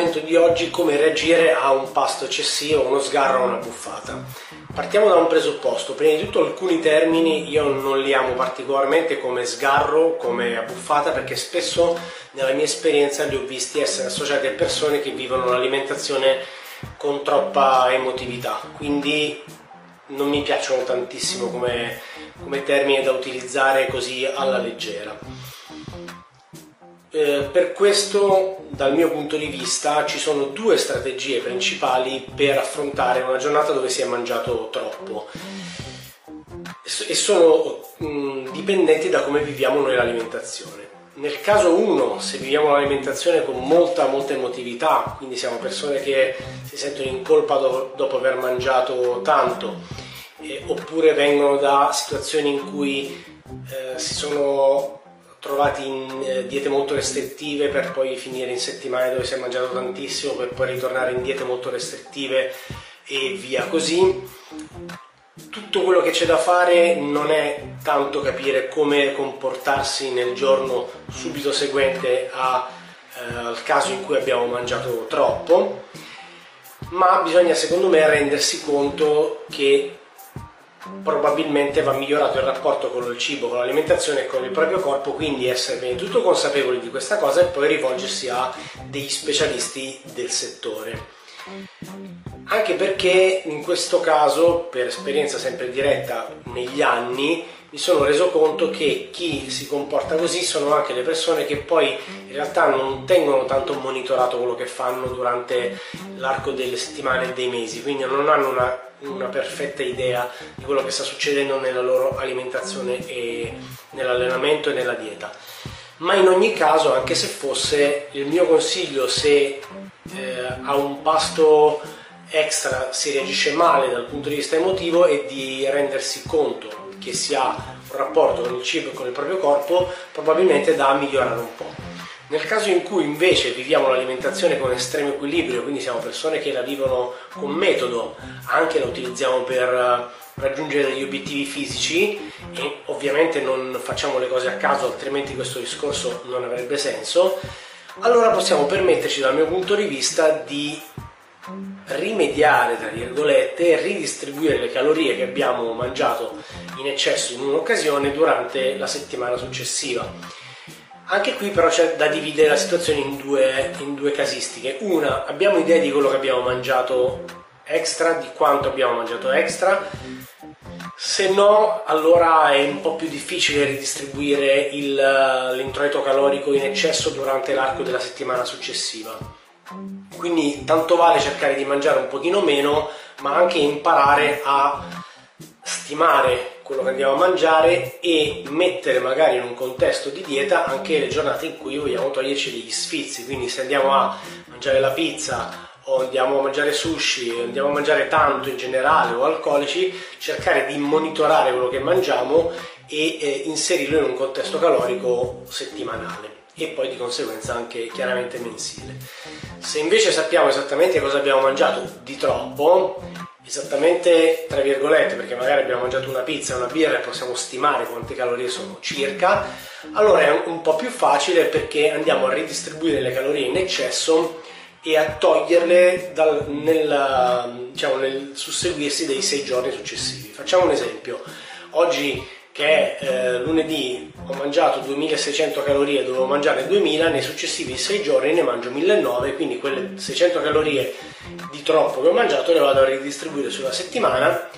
l'argomento di oggi come reagire a un pasto eccessivo, uno sgarro o una buffata. Partiamo da un presupposto, prima di tutto alcuni termini io non li amo particolarmente come sgarro, come abbuffata, perché spesso nella mia esperienza li ho visti essere associati a persone che vivono un'alimentazione con troppa emotività, quindi non mi piacciono tantissimo come, come termine da utilizzare così alla leggera. Eh, per questo, dal mio punto di vista, ci sono due strategie principali per affrontare una giornata dove si è mangiato troppo e sono mh, mm, dipendenti da come viviamo noi l'alimentazione. Nel caso 1, se viviamo l'alimentazione con molta, molta emotività, quindi siamo persone che si sentono in colpa do- dopo aver mangiato tanto, eh, oppure vengono da situazioni in cui eh, si sono trovati in eh, diete molto restrittive per poi finire in settimane dove si è mangiato tantissimo per poi ritornare in diete molto restrittive e via così. Tutto quello che c'è da fare non è tanto capire come comportarsi nel giorno subito seguente a, eh, al caso in cui abbiamo mangiato troppo, ma bisogna secondo me rendersi conto che probabilmente va migliorato il rapporto con il cibo, con l'alimentazione e con il proprio corpo, quindi essere prima tutto consapevoli di questa cosa e poi rivolgersi a degli specialisti del settore. Anche perché in questo caso, per esperienza sempre diretta negli anni, mi sono reso conto che chi si comporta così sono anche le persone che poi in realtà non tengono tanto monitorato quello che fanno durante l'arco delle settimane e dei mesi, quindi non hanno una, una perfetta idea di quello che sta succedendo nella loro alimentazione e nell'allenamento e nella dieta. Ma in ogni caso, anche se fosse, il mio consiglio se eh, a un pasto extra si reagisce male dal punto di vista emotivo è di rendersi conto che si ha un rapporto con il cibo e con il proprio corpo, probabilmente da migliorare un po'. Nel caso in cui invece viviamo l'alimentazione con estremo equilibrio, quindi siamo persone che la vivono con metodo, anche la utilizziamo per eh, raggiungere degli obiettivi fisici e ovviamente non facciamo le cose a caso, altrimenti questo discorso non avrebbe senso, allora possiamo permetterci dal mio punto di vista di rimediare, tra virgolette, e ridistribuire le calorie che abbiamo mangiato in eccesso in un'occasione durante la settimana successiva. Anche qui però c'è da dividere la situazione in due, in due casistiche. Una, abbiamo idea di quello che abbiamo mangiato extra, di quanto abbiamo mangiato extra, se no allora è un po' più difficile ridistribuire il, l'introito calorico in eccesso durante l'arco della settimana successiva. Quindi tanto vale cercare di mangiare un pochino meno, ma anche imparare a stimare quello che andiamo a mangiare e mettere magari in un contesto di dieta anche le giornate in cui vogliamo toglierci degli sfizi. Quindi se andiamo a mangiare la pizza o andiamo a mangiare sushi, o andiamo a mangiare tanto in generale o alcolici, cercare di monitorare quello che mangiamo e eh, inserirlo in un contesto calorico settimanale e poi di conseguenza anche chiaramente mensile. Se invece sappiamo esattamente cosa abbiamo mangiato di troppo, esattamente tra virgolette, perché magari abbiamo mangiato una pizza e una birra e possiamo stimare quante calorie sono circa, allora è un po' più facile perché andiamo a ridistribuire le calorie in eccesso e a toglierle dal, nel, diciamo, nel susseguirsi dei sei giorni successivi. Facciamo un esempio. Oggi che eh, lunedì ho mangiato 2600 calorie, dovevo mangiare 2000, nei successivi 6 giorni ne mangio 1900, quindi quelle 600 calorie di troppo che ho mangiato le vado a ridistribuire sulla settimana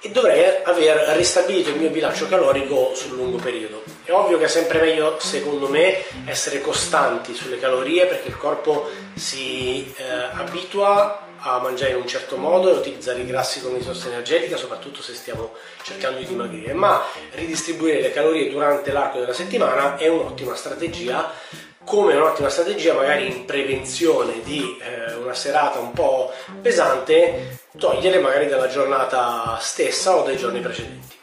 e dovrei aver ristabilito il mio bilancio calorico sul lungo periodo. È ovvio che è sempre meglio, secondo me, essere costanti sulle calorie perché il corpo si eh, abitua a mangiare in un certo modo e utilizzare i grassi come risorsa energetica, soprattutto se stiamo cercando di dimagrire, ma ridistribuire le calorie durante l'arco della settimana è un'ottima strategia come un'ottima strategia magari in prevenzione di eh, una serata un po' pesante togliere magari dalla giornata stessa o dai giorni precedenti.